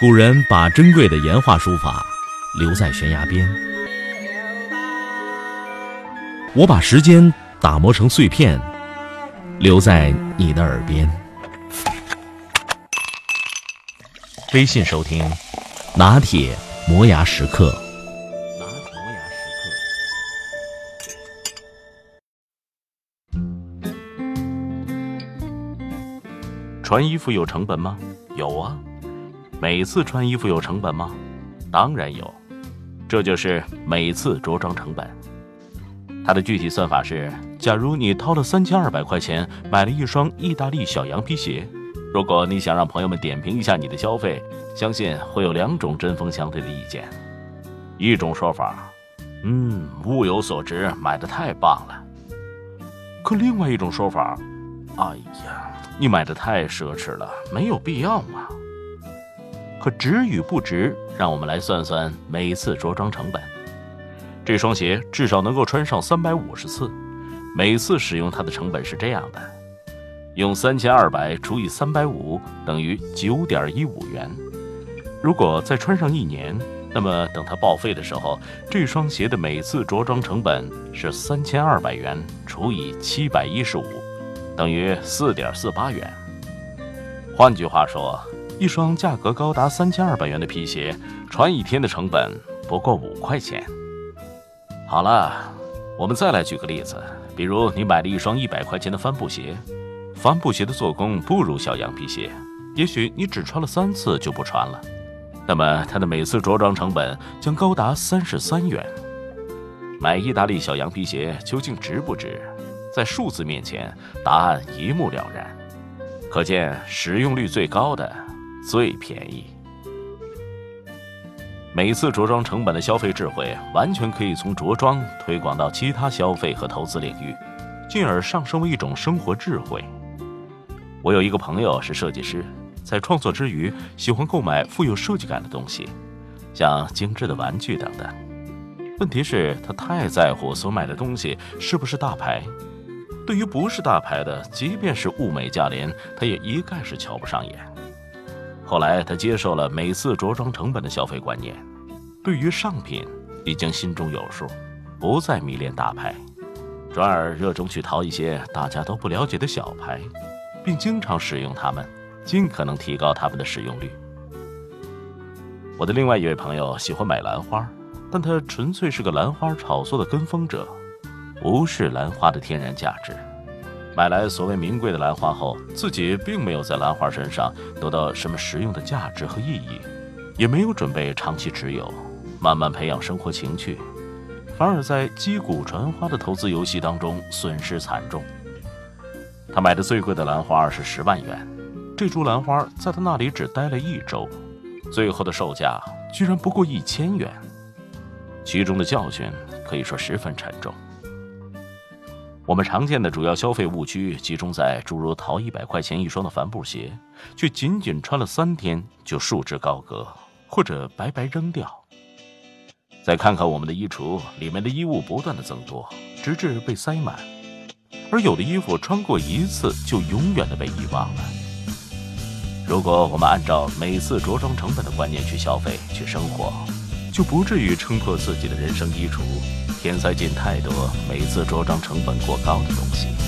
古人把珍贵的岩画书法留在悬崖边，我把时间打磨成碎片，留在你的耳边。微信收听，拿铁磨牙时刻。拿铁磨牙时刻。穿衣服有成本吗？有啊。每次穿衣服有成本吗？当然有，这就是每次着装成本。它的具体算法是：假如你掏了三千二百块钱买了一双意大利小羊皮鞋，如果你想让朋友们点评一下你的消费，相信会有两种针锋相对的意见。一种说法，嗯，物有所值，买的太棒了。可另外一种说法，哎呀，你买的太奢侈了，没有必要嘛。可值与不值，让我们来算算每次着装成本。这双鞋至少能够穿上三百五十次，每次使用它的成本是这样的：用三千二百除以三百五等于九点一五元。如果再穿上一年，那么等它报废的时候，这双鞋的每次着装成本是三千二百元除以七百一十五，等于四点四八元。换句话说。一双价格高达三千二百元的皮鞋，穿一天的成本不过五块钱。好了，我们再来举个例子，比如你买了一双一百块钱的帆布鞋，帆布鞋的做工不如小羊皮鞋，也许你只穿了三次就不穿了，那么它的每次着装成本将高达三十三元。买意大利小羊皮鞋究竟值不值？在数字面前，答案一目了然，可见使用率最高的。最便宜。每次着装成本的消费智慧，完全可以从着装推广到其他消费和投资领域，进而上升为一种生活智慧。我有一个朋友是设计师，在创作之余，喜欢购买富有设计感的东西，像精致的玩具等等。问题是，他太在乎所买的东西是不是大牌。对于不是大牌的，即便是物美价廉，他也一概是瞧不上眼。后来，他接受了每次着装成本的消费观念，对于上品已经心中有数，不再迷恋大牌，转而热衷去淘一些大家都不了解的小牌，并经常使用它们，尽可能提高它们的使用率。我的另外一位朋友喜欢买兰花，但他纯粹是个兰花炒作的跟风者，无视兰花的天然价值。买来所谓名贵的兰花后，自己并没有在兰花身上得到什么实用的价值和意义，也没有准备长期持有，慢慢培养生活情趣，反而在击鼓传花的投资游戏当中损失惨重。他买的最贵的兰花是十万元，这株兰花在他那里只待了一周，最后的售价居然不过一千元，其中的教训可以说十分沉重。我们常见的主要消费误区集中在诸如淘一百块钱一双的帆布鞋，却仅仅穿了三天就束之高阁，或者白白扔掉。再看看我们的衣橱，里面的衣物不断的增多，直至被塞满，而有的衣服穿过一次就永远的被遗忘了。如果我们按照每次着装成本的观念去消费、去生活，就不至于撑破自己的人生衣橱。填塞进太多每次着装成本过高的东西。